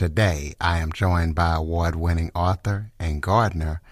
Today, I am joined by award winning author and gardener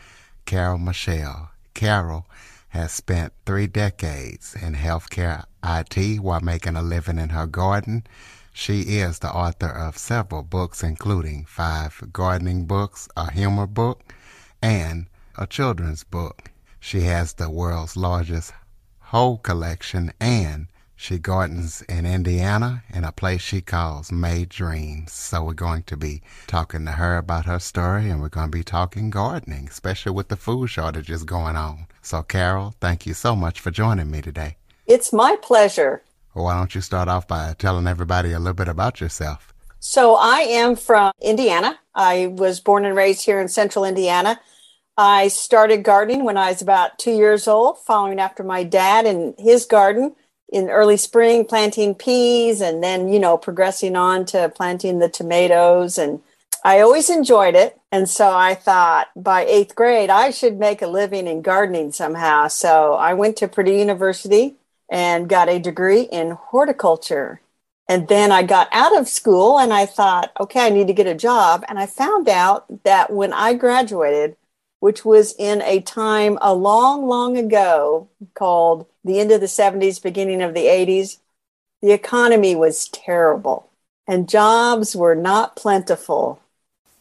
Carol Michel. Carol has spent three decades in healthcare IT while making a living in her garden. She is the author of several books, including five gardening books, a humor book, and a children's book. She has the world's largest whole collection and she gardens in Indiana in a place she calls May Dreams. So we're going to be talking to her about her story and we're going to be talking gardening, especially with the food shortages going on. So, Carol, thank you so much for joining me today. It's my pleasure. Well, why don't you start off by telling everybody a little bit about yourself? So, I am from Indiana. I was born and raised here in central Indiana. I started gardening when I was about two years old, following after my dad in his garden in early spring planting peas and then you know progressing on to planting the tomatoes. And i always enjoyed it. And so i thought by eighth grade i should make a living in gardening somehow. So i went to purdue university and got a degree in horticulture. And then i got out of school and i thought okay i need to get a job. And i found out that when i graduated which was in a time a long, long ago called the end of the 70s, beginning of the 80s. The economy was terrible and jobs were not plentiful,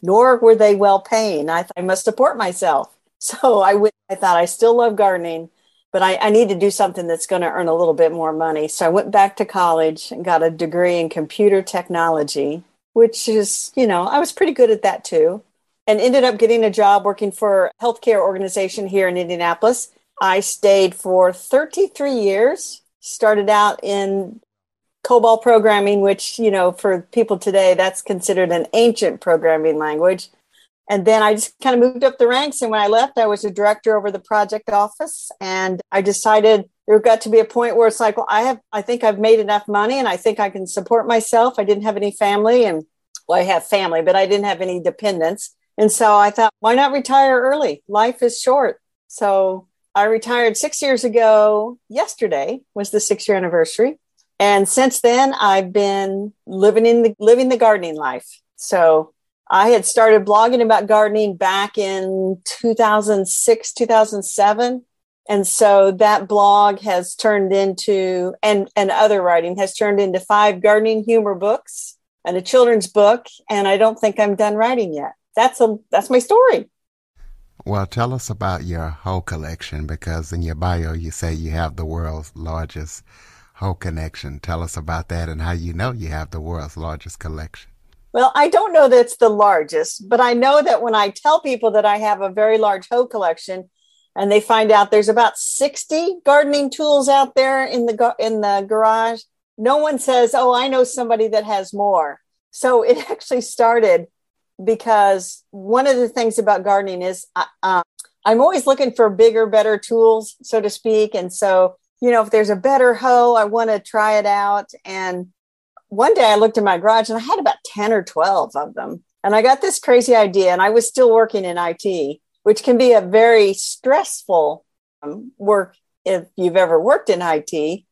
nor were they well paying. I, th- I must support myself. So I, went, I thought I still love gardening, but I, I need to do something that's going to earn a little bit more money. So I went back to college and got a degree in computer technology, which is, you know, I was pretty good at that too and ended up getting a job working for a healthcare organization here in Indianapolis. I stayed for 33 years, started out in COBOL programming, which, you know, for people today, that's considered an ancient programming language. And then I just kind of moved up the ranks. And when I left, I was a director over the project office. And I decided there got to be a point where it's like, well, I have, I think I've made enough money and I think I can support myself. I didn't have any family and well, I have family, but I didn't have any dependents. And so I thought, why not retire early? Life is short. So I retired six years ago. Yesterday was the six year anniversary. And since then, I've been living in the living the gardening life. So I had started blogging about gardening back in 2006, 2007. And so that blog has turned into, and, and other writing has turned into five gardening humor books and a children's book. And I don't think I'm done writing yet that's a that's my story. Well, tell us about your hoe collection because in your bio you say you have the world's largest hoe collection. Tell us about that and how you know you have the world's largest collection. Well, I don't know that it's the largest, but I know that when I tell people that I have a very large hoe collection and they find out there's about 60 gardening tools out there in the in the garage, no one says, "Oh, I know somebody that has more." So it actually started because one of the things about gardening is uh, I'm always looking for bigger, better tools, so to speak. And so, you know, if there's a better hoe, I want to try it out. And one day I looked in my garage and I had about 10 or 12 of them. And I got this crazy idea, and I was still working in IT, which can be a very stressful um, work if you've ever worked in IT.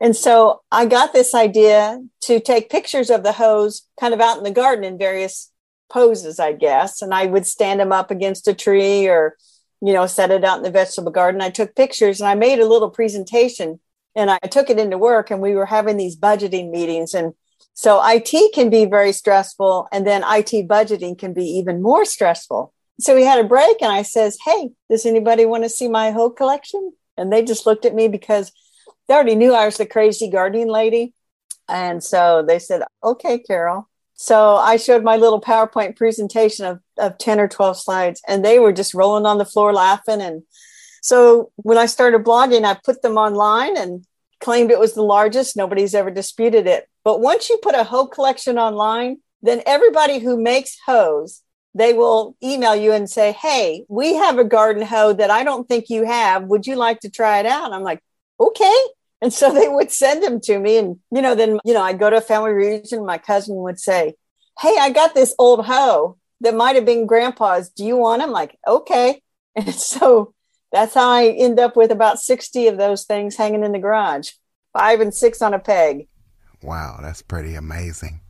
And so I got this idea to take pictures of the hoes kind of out in the garden in various poses, I guess. And I would stand them up against a tree or, you know, set it out in the vegetable garden. I took pictures and I made a little presentation and I took it into work and we were having these budgeting meetings. And so IT can be very stressful. And then IT budgeting can be even more stressful. So we had a break and I says, Hey, does anybody want to see my whole collection? And they just looked at me because they already knew I was the crazy gardening lady. And so they said, okay, Carol. So I showed my little PowerPoint presentation of, of 10 or 12 slides, and they were just rolling on the floor laughing. And so when I started blogging, I put them online and claimed it was the largest. Nobody's ever disputed it. But once you put a hoe collection online, then everybody who makes hoes they will email you and say, Hey, we have a garden hoe that I don't think you have. Would you like to try it out? And I'm like, Okay. And so they would send them to me. And, you know, then, you know, I'd go to a family reunion. My cousin would say, Hey, I got this old hoe that might have been grandpa's. Do you want them? Like, okay. And so that's how I end up with about 60 of those things hanging in the garage, five and six on a peg. Wow, that's pretty amazing.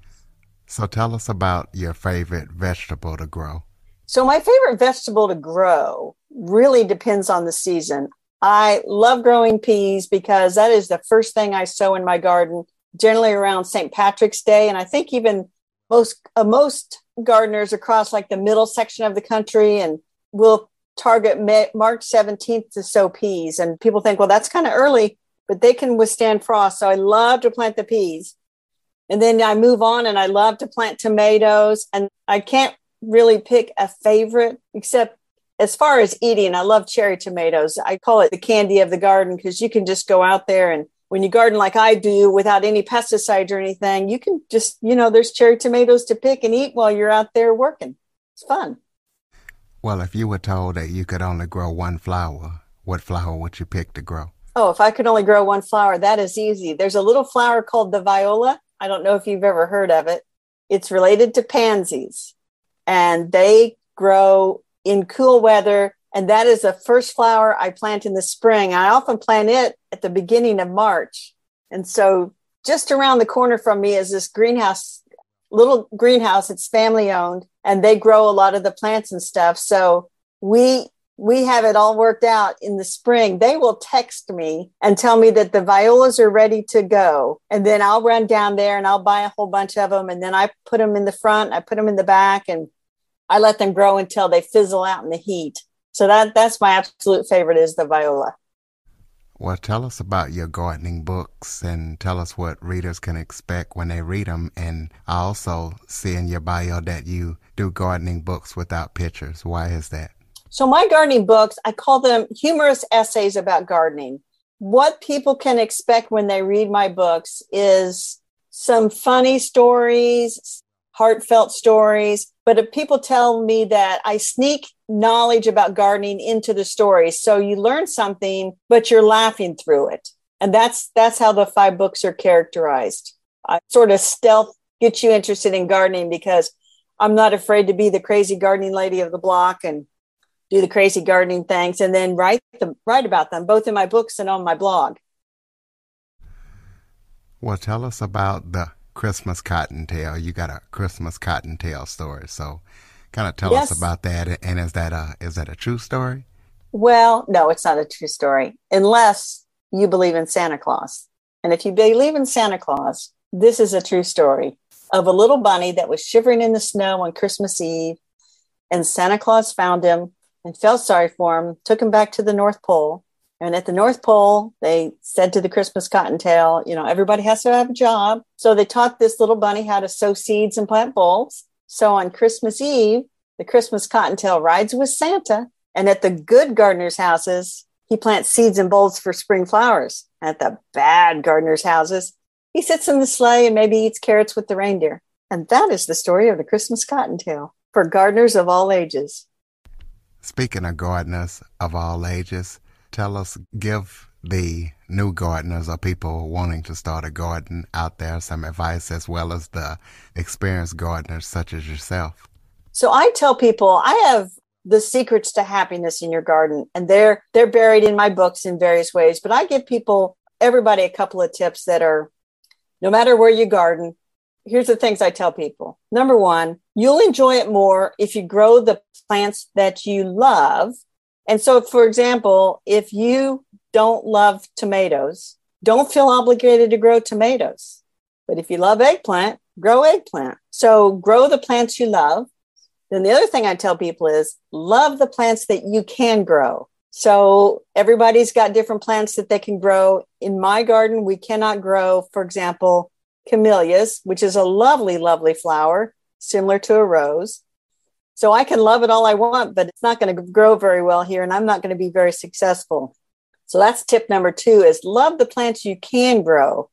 So tell us about your favorite vegetable to grow. So, my favorite vegetable to grow really depends on the season. I love growing peas because that is the first thing I sow in my garden, generally around St. Patrick's Day. And I think even most uh, most gardeners across like the middle section of the country and will target May, March 17th to sow peas. And people think, well, that's kind of early, but they can withstand frost. So I love to plant the peas. And then I move on and I love to plant tomatoes. And I can't really pick a favorite except as far as eating, I love cherry tomatoes. I call it the candy of the garden because you can just go out there and when you garden like I do without any pesticides or anything, you can just, you know, there's cherry tomatoes to pick and eat while you're out there working. It's fun. Well, if you were told that you could only grow one flower, what flower would you pick to grow? Oh, if I could only grow one flower, that is easy. There's a little flower called the viola. I don't know if you've ever heard of it. It's related to pansies, and they grow in cool weather. And that is the first flower I plant in the spring. I often plant it at the beginning of March. And so just around the corner from me is this greenhouse, little greenhouse. It's family owned and they grow a lot of the plants and stuff. So we we have it all worked out in the spring. They will text me and tell me that the violas are ready to go. And then I'll run down there and I'll buy a whole bunch of them. And then I put them in the front, I put them in the back, and I let them grow until they fizzle out in the heat. So that that's my absolute favorite is the viola. Well, tell us about your gardening books and tell us what readers can expect when they read them. And I also see in your bio that you do gardening books without pictures. Why is that? So, my gardening books, I call them humorous essays about gardening. What people can expect when they read my books is some funny stories, heartfelt stories. But if people tell me that I sneak knowledge about gardening into the story, so you learn something, but you're laughing through it, and that's that's how the five books are characterized. I sort of stealth get you interested in gardening because I'm not afraid to be the crazy gardening lady of the block and do the crazy gardening things, and then write them write about them both in my books and on my blog. Well, tell us about the Christmas cottontail. You got a Christmas cottontail story, so kind of tell yes. us about that. And is that a is that a true story? Well, no, it's not a true story unless you believe in Santa Claus. And if you believe in Santa Claus, this is a true story of a little bunny that was shivering in the snow on Christmas Eve, and Santa Claus found him and felt sorry for him, took him back to the North Pole, and at the North Pole, they said to the Christmas cottontail, you know, everybody has to have a job. So they taught this little bunny how to sow seeds and plant bulbs. So on Christmas Eve, the Christmas cottontail rides with Santa. And at the good gardener's houses, he plants seeds and bulbs for spring flowers. At the bad gardener's houses, he sits in the sleigh and maybe eats carrots with the reindeer. And that is the story of the Christmas cottontail for gardeners of all ages. Speaking of gardeners of all ages, tell us, give the new gardeners or people wanting to start a garden out there some advice as well as the experienced gardeners such as yourself? So I tell people I have the secrets to happiness in your garden and they're they're buried in my books in various ways, but I give people everybody a couple of tips that are no matter where you garden, here's the things I tell people. Number 1, you'll enjoy it more if you grow the plants that you love and so, for example, if you don't love tomatoes, don't feel obligated to grow tomatoes. But if you love eggplant, grow eggplant. So grow the plants you love. Then the other thing I tell people is love the plants that you can grow. So everybody's got different plants that they can grow. In my garden, we cannot grow, for example, camellias, which is a lovely, lovely flower, similar to a rose. So I can love it all I want, but it's not going to grow very well here and I'm not going to be very successful. So that's tip number two is love the plants you can grow.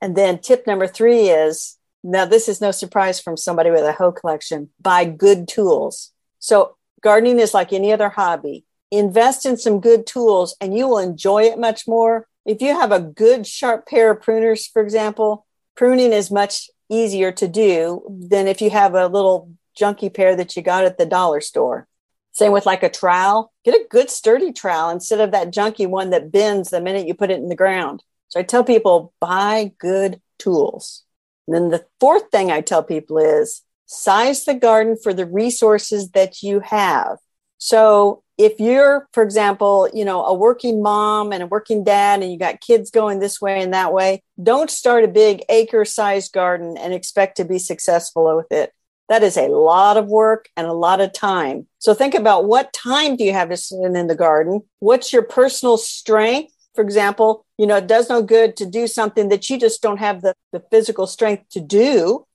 And then tip number three is Now, this is no surprise from somebody with a hoe collection. Buy good tools. So, gardening is like any other hobby. Invest in some good tools and you will enjoy it much more. If you have a good, sharp pair of pruners, for example, pruning is much easier to do than if you have a little junky pair that you got at the dollar store. Same with like a trowel. Get a good sturdy trowel instead of that junky one that bends the minute you put it in the ground. So I tell people buy good tools. And then the fourth thing I tell people is size the garden for the resources that you have. So if you're, for example, you know, a working mom and a working dad and you got kids going this way and that way, don't start a big acre sized garden and expect to be successful with it. That is a lot of work and a lot of time. So think about what time do you have to spend in the garden? What's your personal strength? For example, you know, it does no good to do something that you just don't have the, the physical strength to do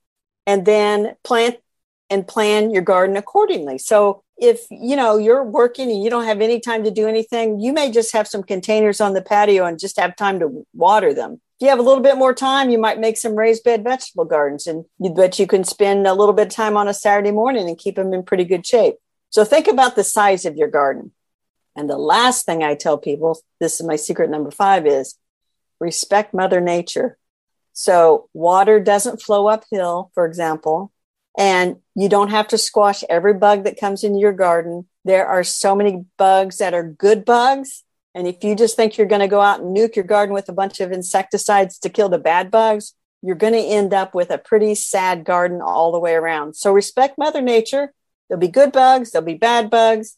and then plant and plan your garden accordingly. So if you know you're working and you don't have any time to do anything, you may just have some containers on the patio and just have time to water them if you have a little bit more time, you might make some raised bed vegetable gardens and you bet you can spend a little bit of time on a Saturday morning and keep them in pretty good shape. So think about the size of your garden. And the last thing I tell people, this is my secret number five, is respect Mother Nature. So water doesn't flow uphill, for example, and you don't have to squash every bug that comes into your garden. There are so many bugs that are good bugs and if you just think you're going to go out and nuke your garden with a bunch of insecticides to kill the bad bugs, you're going to end up with a pretty sad garden all the way around. So respect Mother Nature. There'll be good bugs, there'll be bad bugs.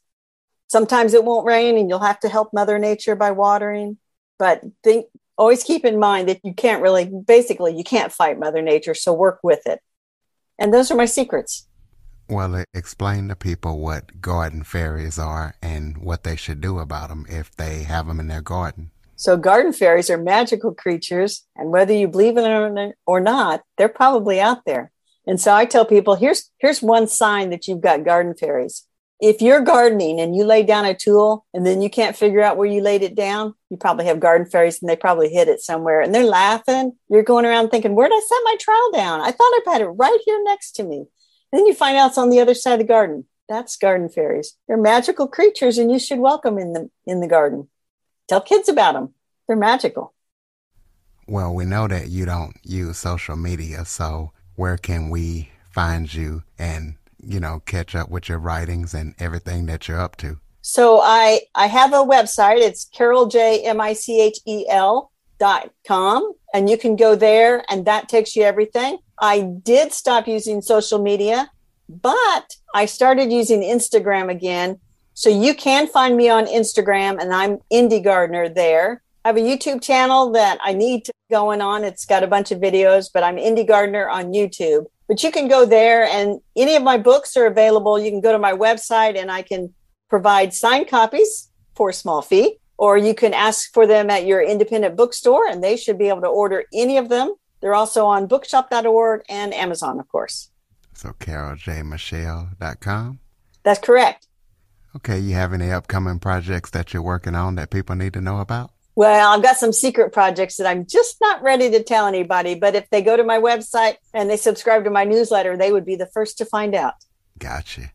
Sometimes it won't rain and you'll have to help Mother Nature by watering. But think always keep in mind that you can't really basically you can't fight Mother Nature, so work with it. And those are my secrets. Well, explain to people what garden fairies are and what they should do about them if they have them in their garden. So, garden fairies are magical creatures, and whether you believe in them or not, they're probably out there. And so, I tell people here's here's one sign that you've got garden fairies. If you're gardening and you lay down a tool and then you can't figure out where you laid it down, you probably have garden fairies and they probably hid it somewhere and they're laughing. You're going around thinking, Where did I set my trowel down? I thought I had it right here next to me. Then you find out it's on the other side of the garden. That's garden fairies. They're magical creatures, and you should welcome in the in the garden. Tell kids about them. They're magical. Well, we know that you don't use social media, so where can we find you and you know catch up with your writings and everything that you're up to? So I I have a website. It's Carol J M I C H E L dot com, and you can go there, and that takes you everything. I did stop using social media, but I started using Instagram again. So you can find me on Instagram and I'm Indie Gardener there. I have a YouTube channel that I need to going on. It's got a bunch of videos, but I'm Indie Gardener on YouTube. But you can go there and any of my books are available. You can go to my website and I can provide signed copies for a small fee, or you can ask for them at your independent bookstore and they should be able to order any of them they're also on bookshop.org and Amazon, of course. So caroljmichel.com? That's correct. Okay, you have any upcoming projects that you're working on that people need to know about? Well, I've got some secret projects that I'm just not ready to tell anybody, but if they go to my website and they subscribe to my newsletter, they would be the first to find out. Gotcha.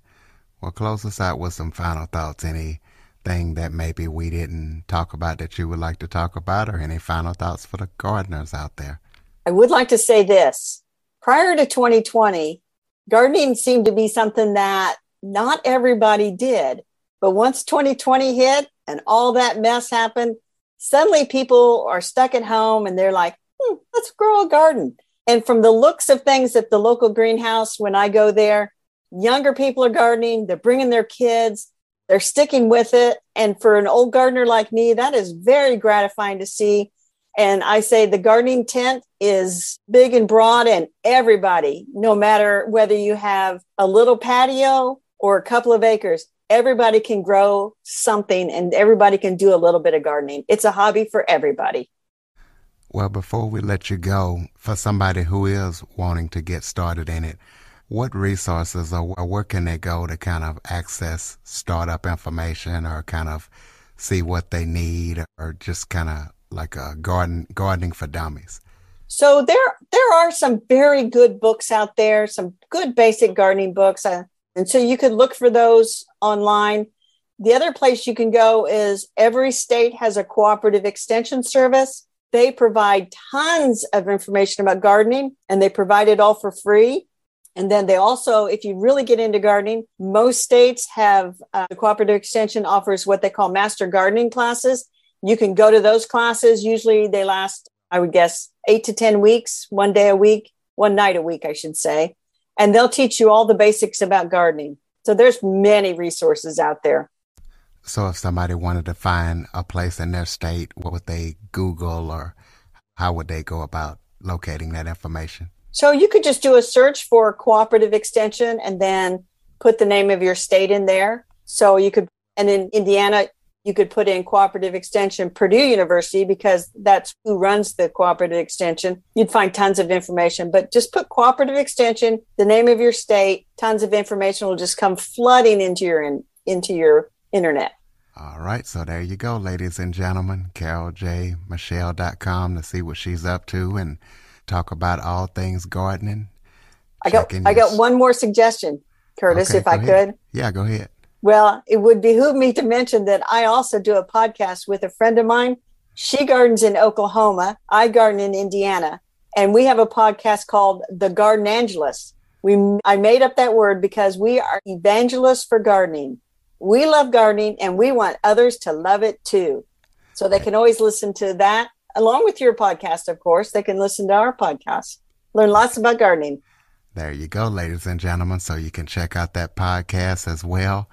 Well, close us out with some final thoughts. Anything that maybe we didn't talk about that you would like to talk about, or any final thoughts for the gardeners out there? I would like to say this prior to 2020, gardening seemed to be something that not everybody did. But once 2020 hit and all that mess happened, suddenly people are stuck at home and they're like, hmm, let's grow a garden. And from the looks of things at the local greenhouse, when I go there, younger people are gardening, they're bringing their kids, they're sticking with it. And for an old gardener like me, that is very gratifying to see and I say the gardening tent is big and broad, and everybody, no matter whether you have a little patio or a couple of acres, everybody can grow something and everybody can do a little bit of gardening. It's a hobby for everybody. Well, before we let you go, for somebody who is wanting to get started in it, what resources or where can they go to kind of access startup information or kind of see what they need or just kind of like a garden gardening for dummies? So there there are some very good books out there, some good basic gardening books. Uh, and so you could look for those online. The other place you can go is every state has a cooperative extension service. They provide tons of information about gardening and they provide it all for free. And then they also, if you really get into gardening, most states have uh, the cooperative extension offers what they call master gardening classes. You can go to those classes. Usually they last, I would guess, eight to 10 weeks, one day a week, one night a week, I should say. And they'll teach you all the basics about gardening. So there's many resources out there. So if somebody wanted to find a place in their state, what would they Google or how would they go about locating that information? So you could just do a search for cooperative extension and then put the name of your state in there. So you could, and in Indiana, you could put in cooperative extension Purdue University because that's who runs the cooperative extension. You'd find tons of information, but just put cooperative extension, the name of your state, tons of information will just come flooding into your in, into your internet. All right, so there you go, ladies and gentlemen. CarolJMichel.com to see what she's up to and talk about all things gardening. I got I got one more suggestion, Curtis, okay, if I ahead. could. Yeah, go ahead. Well, it would behoove me to mention that I also do a podcast with a friend of mine. She gardens in Oklahoma. I garden in Indiana. And we have a podcast called The Gardenangelists. We I made up that word because we are evangelists for gardening. We love gardening and we want others to love it too. So they can always listen to that along with your podcast, of course. They can listen to our podcast, learn lots about gardening. There you go, ladies and gentlemen. So you can check out that podcast as well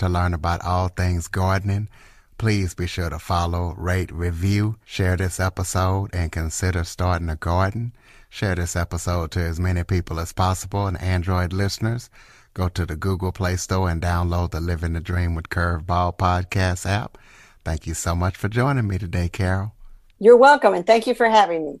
to learn about all things gardening. Please be sure to follow, rate, review, share this episode, and consider starting a garden. Share this episode to as many people as possible and Android listeners. Go to the Google Play Store and download the Living the Dream with Curveball podcast app. Thank you so much for joining me today, Carol. You're welcome, and thank you for having me.